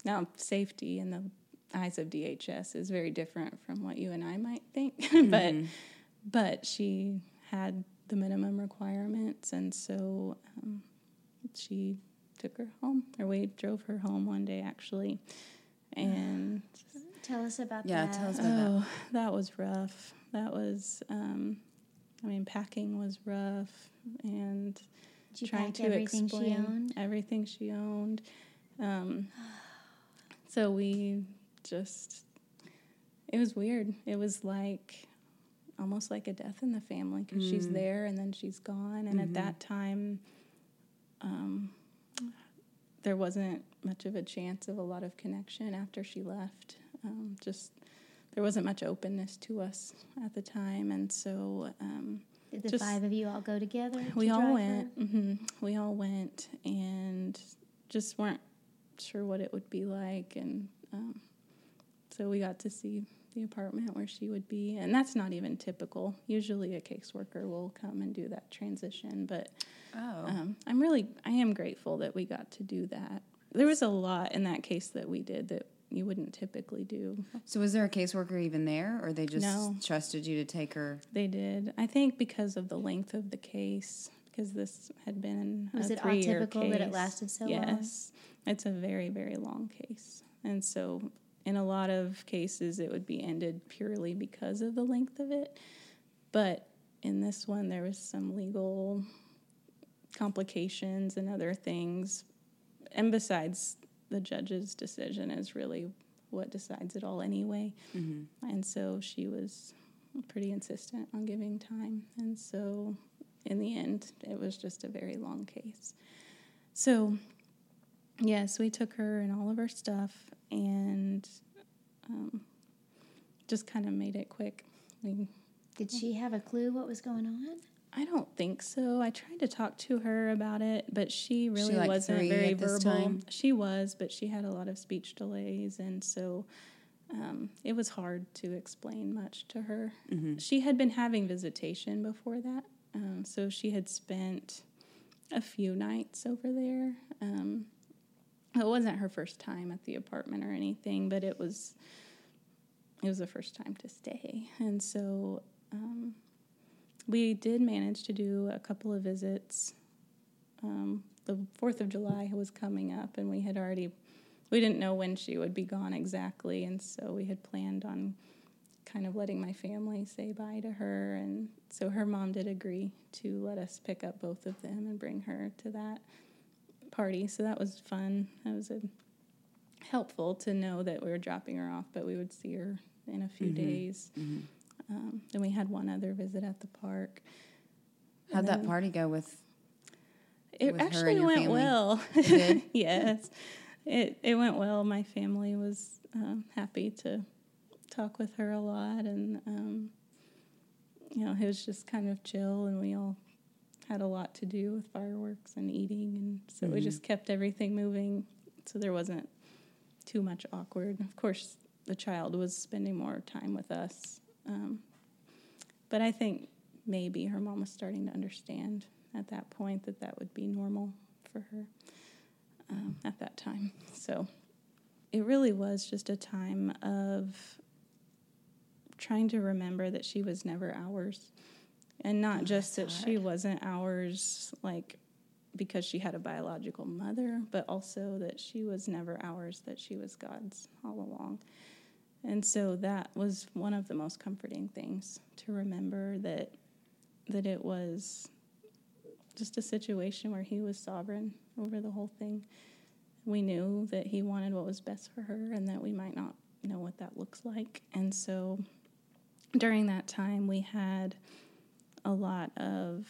Now, safety in the eyes of DHS is very different from what you and I might think, but mm-hmm. but she had the minimum requirements, and so um, she took her home, or we drove her home one day actually, and tell us about yeah, that. tell us about oh, that. That was rough. That was, um, I mean, packing was rough, and trying to everything explain she owned? everything she owned. Um, so we just it was weird. It was like almost like a death in the family because mm. she's there and then she's gone. And mm-hmm. at that time, um, there wasn't much of a chance of a lot of connection after she left. Um, just there wasn't much openness to us at the time, and so. Um, Did the just, five of you all go together? We to all went. Mm-hmm, we all went, and just weren't sure what it would be like, and um, so we got to see the apartment where she would be, and that's not even typical. Usually, a caseworker will come and do that transition, but oh. um, I'm really I am grateful that we got to do that. There was a lot in that case that we did that you wouldn't typically do. So was there a caseworker even there, or they just no. trusted you to take her? They did. I think because of the length of the case, because this had been was a it three-year atypical case. that it lasted so yes. long? Yes, it's a very very long case, and so in a lot of cases, it would be ended purely because of the length of it. But in this one, there was some legal complications and other things. And besides, the judge's decision is really what decides it all anyway. Mm-hmm. And so she was pretty insistent on giving time. And so in the end, it was just a very long case. So, yes, we took her and all of her stuff and um, just kind of made it quick. We, Did she have a clue what was going on? I don't think so. I tried to talk to her about it, but she really she like wasn't very verbal. She was, but she had a lot of speech delays, and so um, it was hard to explain much to her. Mm-hmm. She had been having visitation before that, um, so she had spent a few nights over there. Um, it wasn't her first time at the apartment or anything, but it was it was the first time to stay, and so um, we did manage to do a couple of visits. Um, the Fourth of July was coming up, and we had already we didn't know when she would be gone exactly, and so we had planned on kind of letting my family say bye to her, and so her mom did agree to let us pick up both of them and bring her to that party, so that was fun. That was a, helpful to know that we were dropping her off, but we would see her in a few mm-hmm. days. Mm-hmm. Um, then we had one other visit at the park. How'd that party go with? It with actually went family? well. It did? yes, it it went well. My family was um, happy to talk with her a lot, and um, you know, it was just kind of chill, and we all had a lot to do with fireworks and eating, and so mm-hmm. we just kept everything moving. So there wasn't too much awkward. Of course, the child was spending more time with us, um, but I think maybe her mom was starting to understand at that point that that would be normal for her um, at that time. So it really was just a time of trying to remember that she was never ours and not oh, just that she wasn't ours like because she had a biological mother but also that she was never ours that she was god's all along and so that was one of the most comforting things to remember that that it was just a situation where he was sovereign over the whole thing. We knew that he wanted what was best for her and that we might not know what that looks like. And so during that time, we had a lot of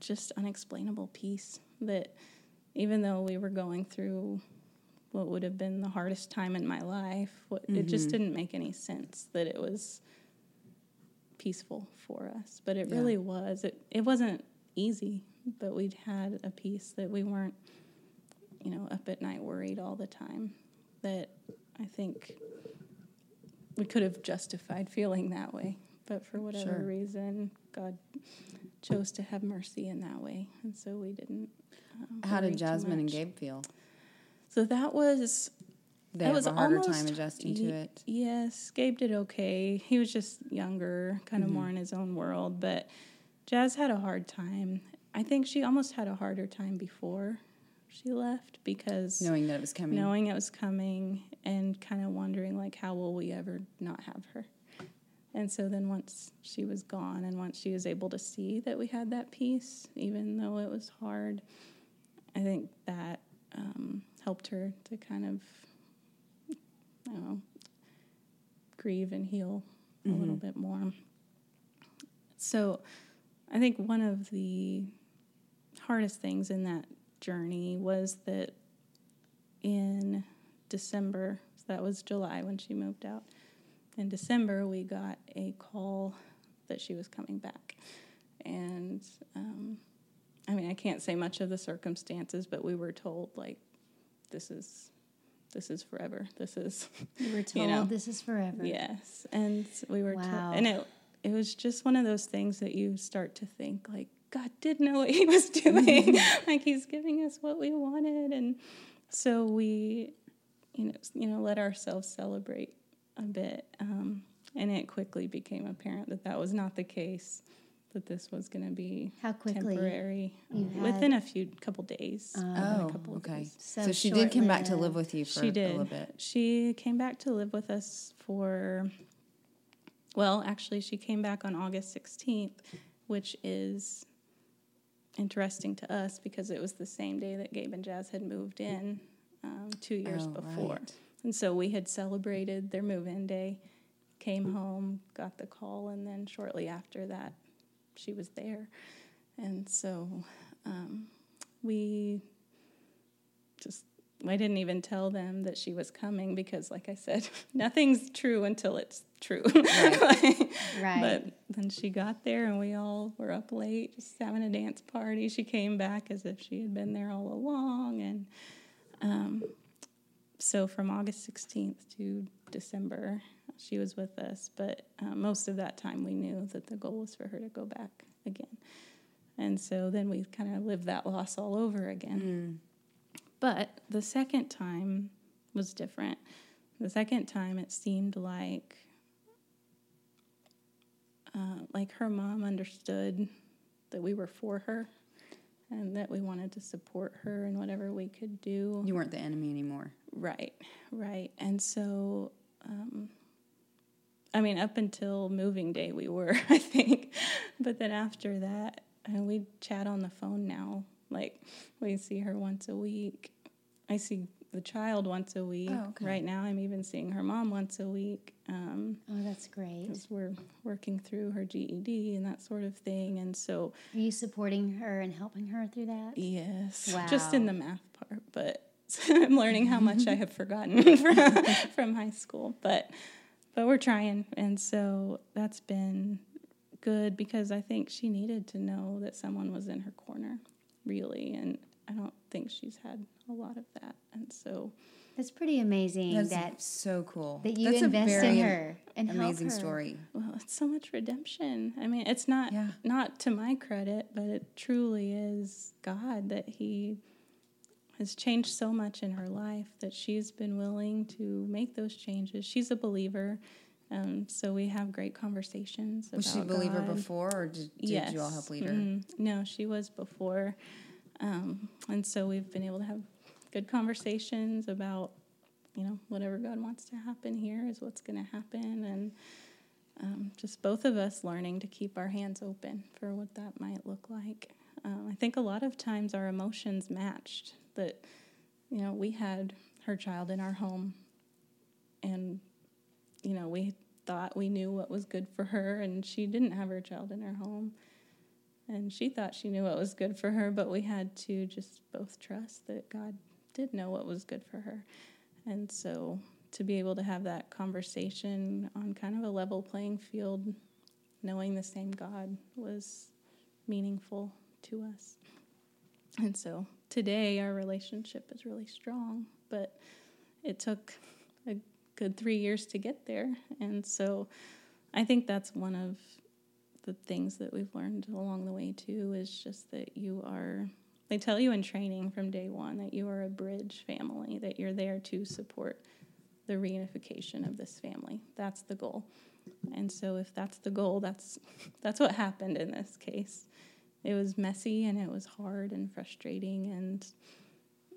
just unexplainable peace that even though we were going through what would have been the hardest time in my life, what, it just mm-hmm. didn't make any sense that it was peaceful for us. But it Yeah. really was. It, it wasn't easy, but we'd had a peace that we weren't, you know, up at night worried all the time. That I think we could have justified feeling that way, but for whatever Sure. reason, God chose to have mercy in that way, and so we didn't. Um, How did Jasmine and. Gabe feel? So that was They that was a harder almost, time adjusting to it. Yes, Gabe did okay. He was just younger, kind of Mm-hmm. more in his own world, but Jazz had a hard time. I think she almost had a harder time before she left because Knowing that it was coming. knowing it was coming and kind of wondering like how will we ever not have her and so then once she was gone and once she was able to see that we had that peace even though it was hard i think that um, helped her to kind of i don't know grieve and heal a little bit more so i think one of the hardest things in that journey was that in December, so that was July when she moved out. In December, we got a call that she was coming back. And um, I mean, I can't say much of the circumstances, but we were told, like, this is. This is forever. This is, You were told know. this is forever. yes, and we were, Wow. told, and it it was just one of those things that you start to think like God did know what He was doing, like He's giving us what we wanted, and so we, you know, you know, let ourselves celebrate a bit, um, and it quickly became apparent that that was not the case. That this was going to be How quickly temporary, you had- within a few couple days. Oh. a couple okay. days. So, So she did come back to live with you for She a did. little bit. She came back to live with us for, well, actually, she came back on August 16th, which is interesting to us because it was the same day that Gabe and Jazz had moved in um, two years Oh, before. right. And so we had celebrated their move in day, came home, got the call, and then shortly after that, she was there. And so um, we just, I didn't even tell them that she was coming because, like I said, nothing's true until it's true. Right. But then she got there and we all were up late just having a dance party. She came back as if she had been there all along. And um, so from August 16th to December, she was with us. But uh, most of that time we knew that the goal was for her to go back again. And so then we kind of lived that loss all over again. But the second time was different. The second time it seemed like uh, like her mom understood that we were for her and that we wanted to support her in whatever we could do. You weren't the enemy anymore. Right, right. And so, um, I mean, up until moving day, we were, I think. But then after that, and we chat on the phone now. Like, we see her once a week. I see the child once a week. Oh, okay. Right now, I'm even seeing her mom once a week. Um, oh, that's great. because we're working through her GED and that sort of thing. And so, Are you supporting her and helping her through that? yes, Wow. just in the math part, but I'm learning how much I have forgotten from, from high school. But but we're trying, and so that's been good because I think she needed to know that someone was in her corner, really, and I don't think she's had a lot of that, and so That's pretty amazing That's that so cool. that you That's invest in her and Amazing her. story. Well, it's so much redemption. I mean, it's not Yeah. not to my credit, but it truly is God that He has changed so much in her life that she's been willing to make those changes. She's a believer, um, so we have great conversations. Was she a believer God. before, or did, did yes. you all help lead her? Mm, no, she was before, um, and so we've been able to have good conversations about you know whatever God wants to happen here is what's going to happen, and um, just both of us learning to keep our hands open for what that might look like. Um, I think a lot of times our emotions matched. That you know we had her child in our home, and you know we thought we knew what was good for her, and she didn't have her child in her home. And she thought she knew what was good for her, but we had to just both trust that God did know what was good for her. And so to be able to have that conversation on kind of a level playing field, knowing the same God was meaningful to us. And so today our relationship is really strong, but it took a good three years to get there. And so I think that's one of the things that we've learned along the way too is just that you are they tell you in training from day one that you are a bridge family that you're there to support the reunification of this family that's the goal and so if that's the goal that's that's what happened in this case it was messy and it was hard and frustrating and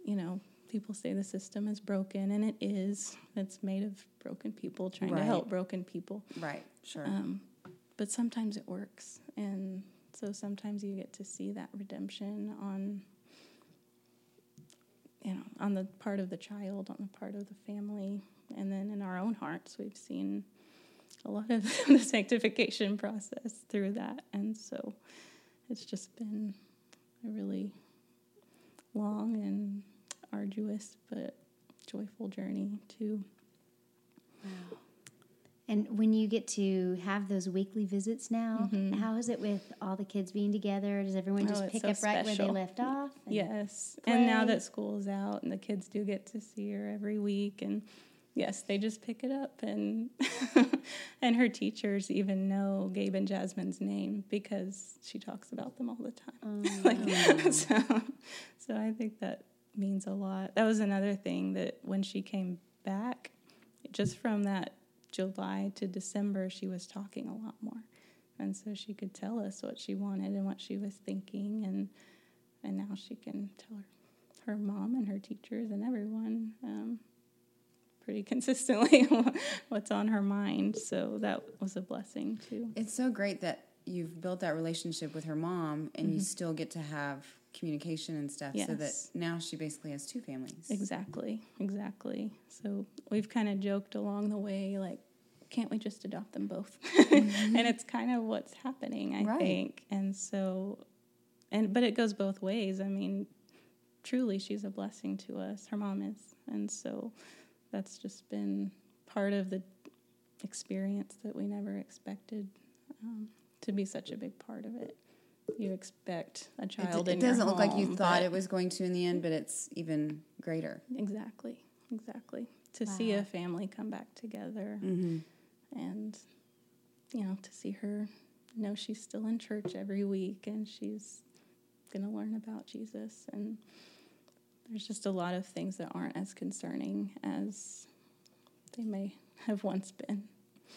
you know people say the system is broken and it is it's made of broken people trying Right. to help broken people Right. Sure. um, but sometimes it works. And so sometimes you get to see that redemption on you know on the part of the child on the part of the family and then in our own hearts we've seen a lot of the sanctification process through that. And so it's just been a really long and arduous but joyful journey too And when you get to have those weekly visits now, how is it with all the kids being together? Does everyone Mm-hmm. Oh, just pick so up right where they left off? And- Yes. And now play. that school's out and the kids do get to see her every week and yes, they just pick it up and and her teachers even know Gabe and Jasmine's name because she talks about them all the time. like so so I think that means a lot. That was another thing that when she came back, just from that July to December, she was talking a lot more. And so she could tell us what she wanted and what she was thinking and and now she can tell her, her mom and her teachers and everyone um, pretty consistently what's on her mind. So that was a blessing too. It's so great that you've built that relationship with her mom and you still get to have communication and stuff so that now she basically has two families. Exactly, exactly. So we've kind of joked along the way, like, can't we just adopt them both? and it's kind of what's happening, I Right. think. And so, and but it goes both ways. I mean, truly, she's a blessing to us. Her mom is, and so that's just been part of the experience that we never expected um, to be such a big part of it. You expect a child it in doesn't look like you thought it was going to in the end, but it's even greater. Exactly, exactly. To see a family come back together Mm-hmm. and, you know, to see her know she's still in church every week and she's going to learn about Jesus. And there's just a lot of things that aren't as concerning as they may have once been.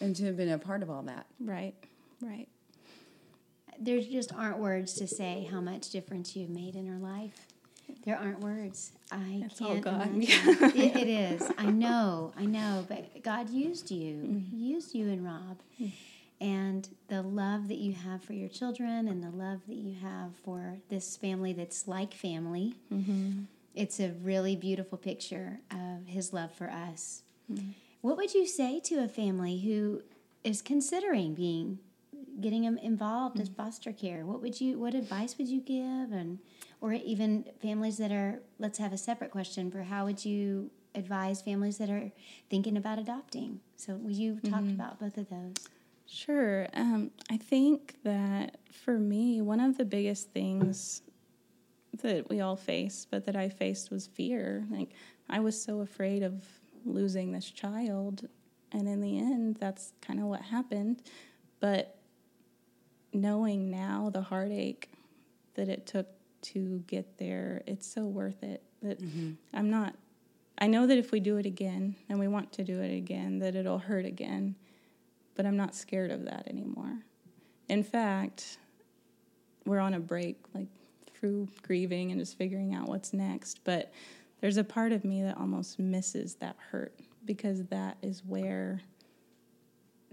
And to have been a part of all that. Right, right. There just aren't words to say how much difference you've made in her life. There aren't words. I It's all can't God. it, it is. I know. I know. But God used you. Mm-hmm. He used you and Rob. Mm-hmm. And the love that you have for your children and the love that you have for this family that's like family. Mm-hmm. It's a really beautiful picture of his love for us. What would you say to a family who is considering being getting them involved as foster care? What would you what advice would you give and or even families that are let's have a separate question for how would you advise families that are thinking about adopting? So we you talked about both of those. Sure. Um, I think that for me, one of the biggest things that we all face, but that I faced was fear. Like, I was so afraid of losing this child. And in the end, that's kind of what happened. But knowing now the heartache that it took to get there, it's so worth it. That mm-hmm. I'm not, I know that if we do it again, and we want to do it again, that it'll hurt again but I'm not scared of that anymore. In fact, we're on a break, like through grieving and just figuring out what's next. But there's a part of me that almost misses that hurt because that is where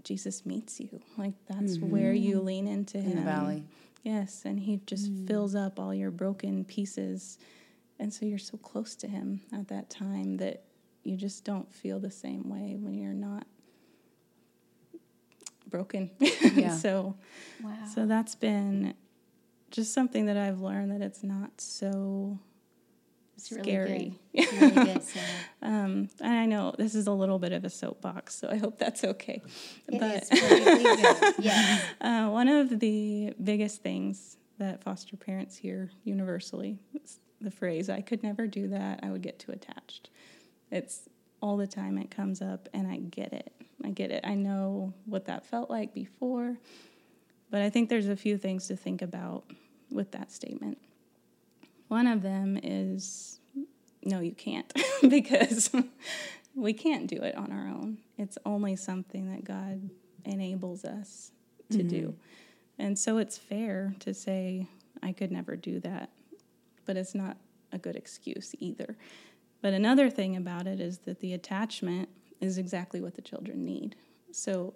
Jesus meets you. Like that's where you lean into Mm-hmm. In Him. the valley. Yes, and he just fills up all your broken pieces. And so you're so close to him at that time that you just don't feel the same way when you're not broken. Yeah. so Wow. so that's been just something that I've learned that it's not so It's really scary. good. Really good, Um, and I know this is a little bit of a soapbox, so I hope that's okay. It but is perfectly good. Yes. uh, one of the biggest things that foster parents hear universally is the phrase, I could never do that, I would get too attached. It's all the time it comes up, and I get it. I get it. I know what that felt like before, but I think there's a few things to think about with that statement. One of them is no, you can't, because we can't do it on our own. It's only something that God enables us to do. Mm-hmm. And so it's fair to say, I could never do that, but it's not a good excuse either. But another thing about it is that the attachment is exactly what the children need. So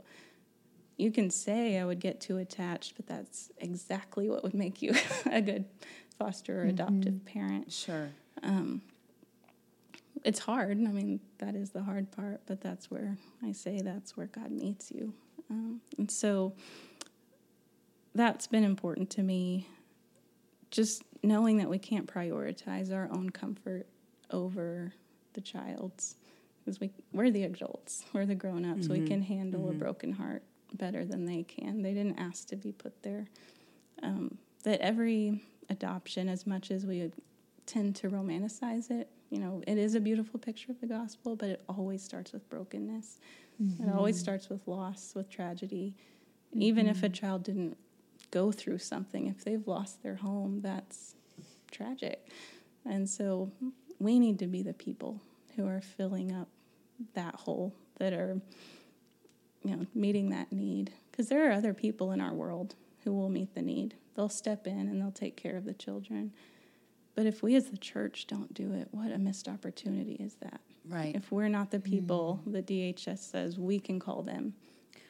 you can say, I would get too attached, but that's exactly what would make you a good foster or adoptive parent Sure. it's hard. I mean, that is the hard part, but that's where I say that's where God meets you. Um, and so that's been important to me. Just knowing that we can't prioritize our own comfort over the child's, because we we're the adults, we're the grown ups. We can handle a broken heart better than they can. They didn't ask to be put there. Um, that every adoption, as much as we tend to romanticize it, you know, it is a beautiful picture of the gospel, but it always starts with brokenness. It always mm-hmm. starts with loss, with tragedy. Even if a mm-hmm. child didn't go through something, if they've lost their home, that's tragic. And so we need to be the people who are filling up that hole, that are, you know, meeting that need. Because there are other people in our world who will meet the need. They'll step in and they'll take care of the children. But if we as the church don't do it, what a missed opportunity is that? Right. If we're not the mm. people that DHS says we can call them,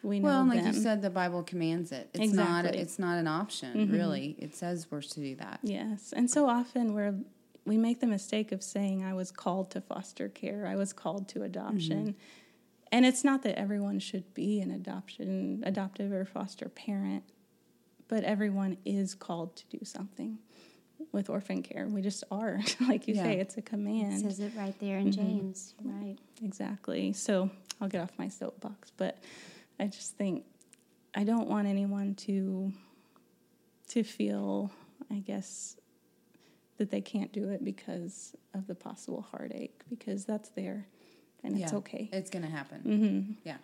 we know well, and like them. you said, the Bible commands it. It's not. Exactly. It's not an option, mm-hmm. really. It says we're to do that. Yes, and so often we're we make the mistake of saying I was called to foster care, I was called to adoption. Mm-hmm. And it's not that everyone should be an adoption adoptive or foster parent, but everyone is called to do something with orphan care. We just are. like you Yeah. say, it's a It command. says it right there in James. Right. Exactly. So I'll get off my soapbox, but I just think I don't want anyone to to feel, I guess, that they can't do it because of the possible heartache, because that's there, and it's Yeah. okay. It's to happen. hmm Yeah.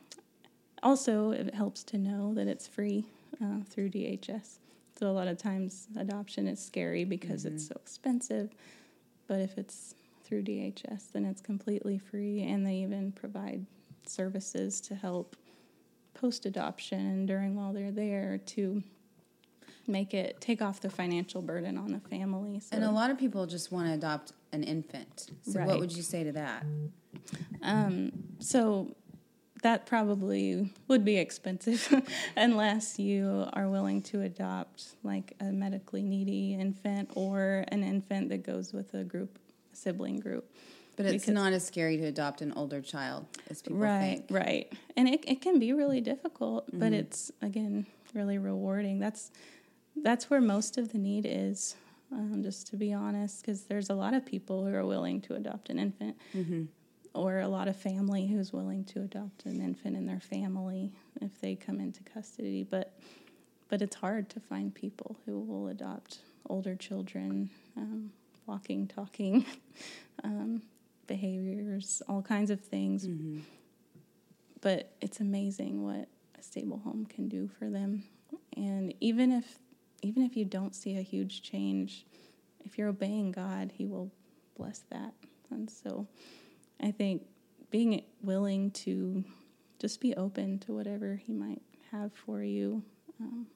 Also, it helps to know that it's free uh, through DHS. So a lot of times adoption is scary because it's so expensive, but if it's through DHS, then it's completely free, and they even provide services to help post adoption and during while they're there to make it take off the financial burden on the family. So And a lot of people just want to adopt an infant. So, what would you say to that? Um, so that probably would be expensive unless you are willing to adopt like a medically needy infant or an infant that goes with a group a sibling group. But it's Because- not as scary to adopt an older child as people right, think. right. right. And it, it can be really difficult, but it's again really rewarding. That's that's where most of the need is, um, just to be honest, because there's a lot of people who are willing to adopt an infant, or a lot of family who's willing to adopt an infant in their family if they come into custody. But but it's hard to find people who will adopt older children, um, walking, talking, um, behaviors, all kinds of things. But it's amazing what a stable home can do for them. And even if even if you don't see a huge change, if you're obeying God, He will bless that. And so I think being willing to just be open to whatever He might have for you. Um,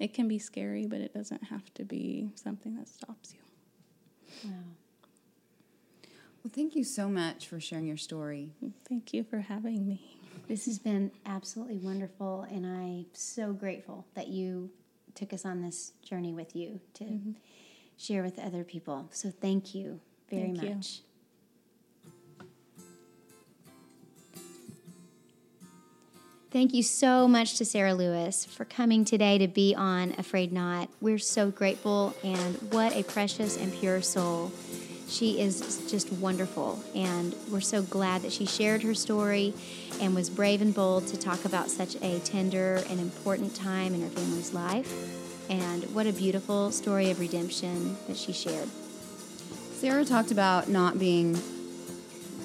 it can be scary, but it doesn't have to be something that stops you. Wow. Well, thank you so much for sharing your story. Thank you for having me. This has been absolutely wonderful, and I'm so grateful that you took us on this journey with you to share with other people. So thank you very Thank you. Thank you so much to Sara Lewis for coming today to be on A Frayed Knot. We're so grateful, and what a precious and pure soul. She is just wonderful, and we're so glad that she shared her story and was brave and bold to talk about such a tender and important time in her family's life. And what a beautiful story of redemption that she shared. Sara talked about not being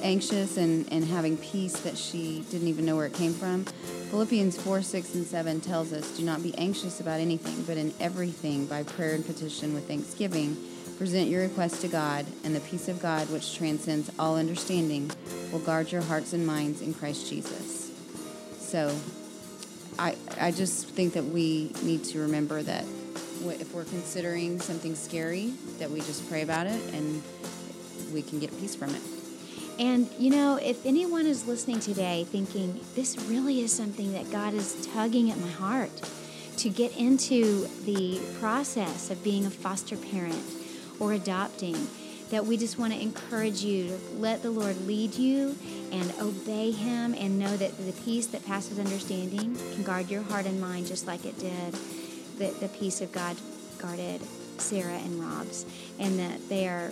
anxious and, and having peace that she didn't even know where it came from. Philippians 4, 6, and 7 tells us, Do not be anxious about anything, but in everything, by prayer and petition with thanksgiving, present your request to God, and the peace of God, which transcends all understanding, will guard your hearts and minds in Christ Jesus. So I, I just think that we need to remember that if we're considering something scary, that we just pray about it and we can get peace from it. And you know, if anyone is listening today thinking, this really is something that God is tugging at my heart to get into the process of being a foster parent or adopting, that we just want to encourage you to let the Lord lead you and obey Him and know that the peace that passes understanding can guard your heart and mind just like it did. The, the peace of God guarded Sara and Rob's, and that they are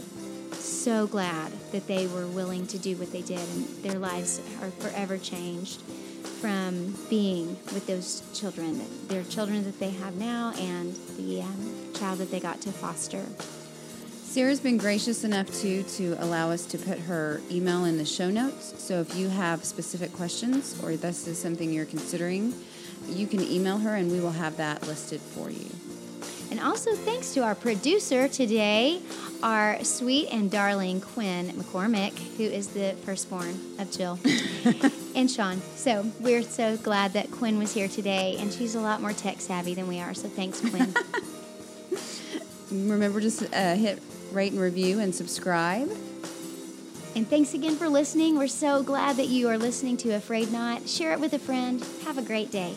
so glad that they were willing to do what they did, and their lives are forever changed from being with those children, their children that they have now, and the um, child that they got to foster. Sara's been gracious enough too to allow us to put her email in the show notes. So if you have specific questions or this is something you're considering, you can email her and we will have that listed for you. And also, thanks to our producer today, our sweet and darling Quinn McCormick, who is the firstborn of Jill and Sean. So, we're so glad that Quinn was here today, and she's a lot more tech savvy than we are. So, thanks, Quinn. Remember to uh, hit rate and review and subscribe. and thanks again for listening. We're so glad that you are listening to A Frayed Knot. Share it with a friend. Have a great day.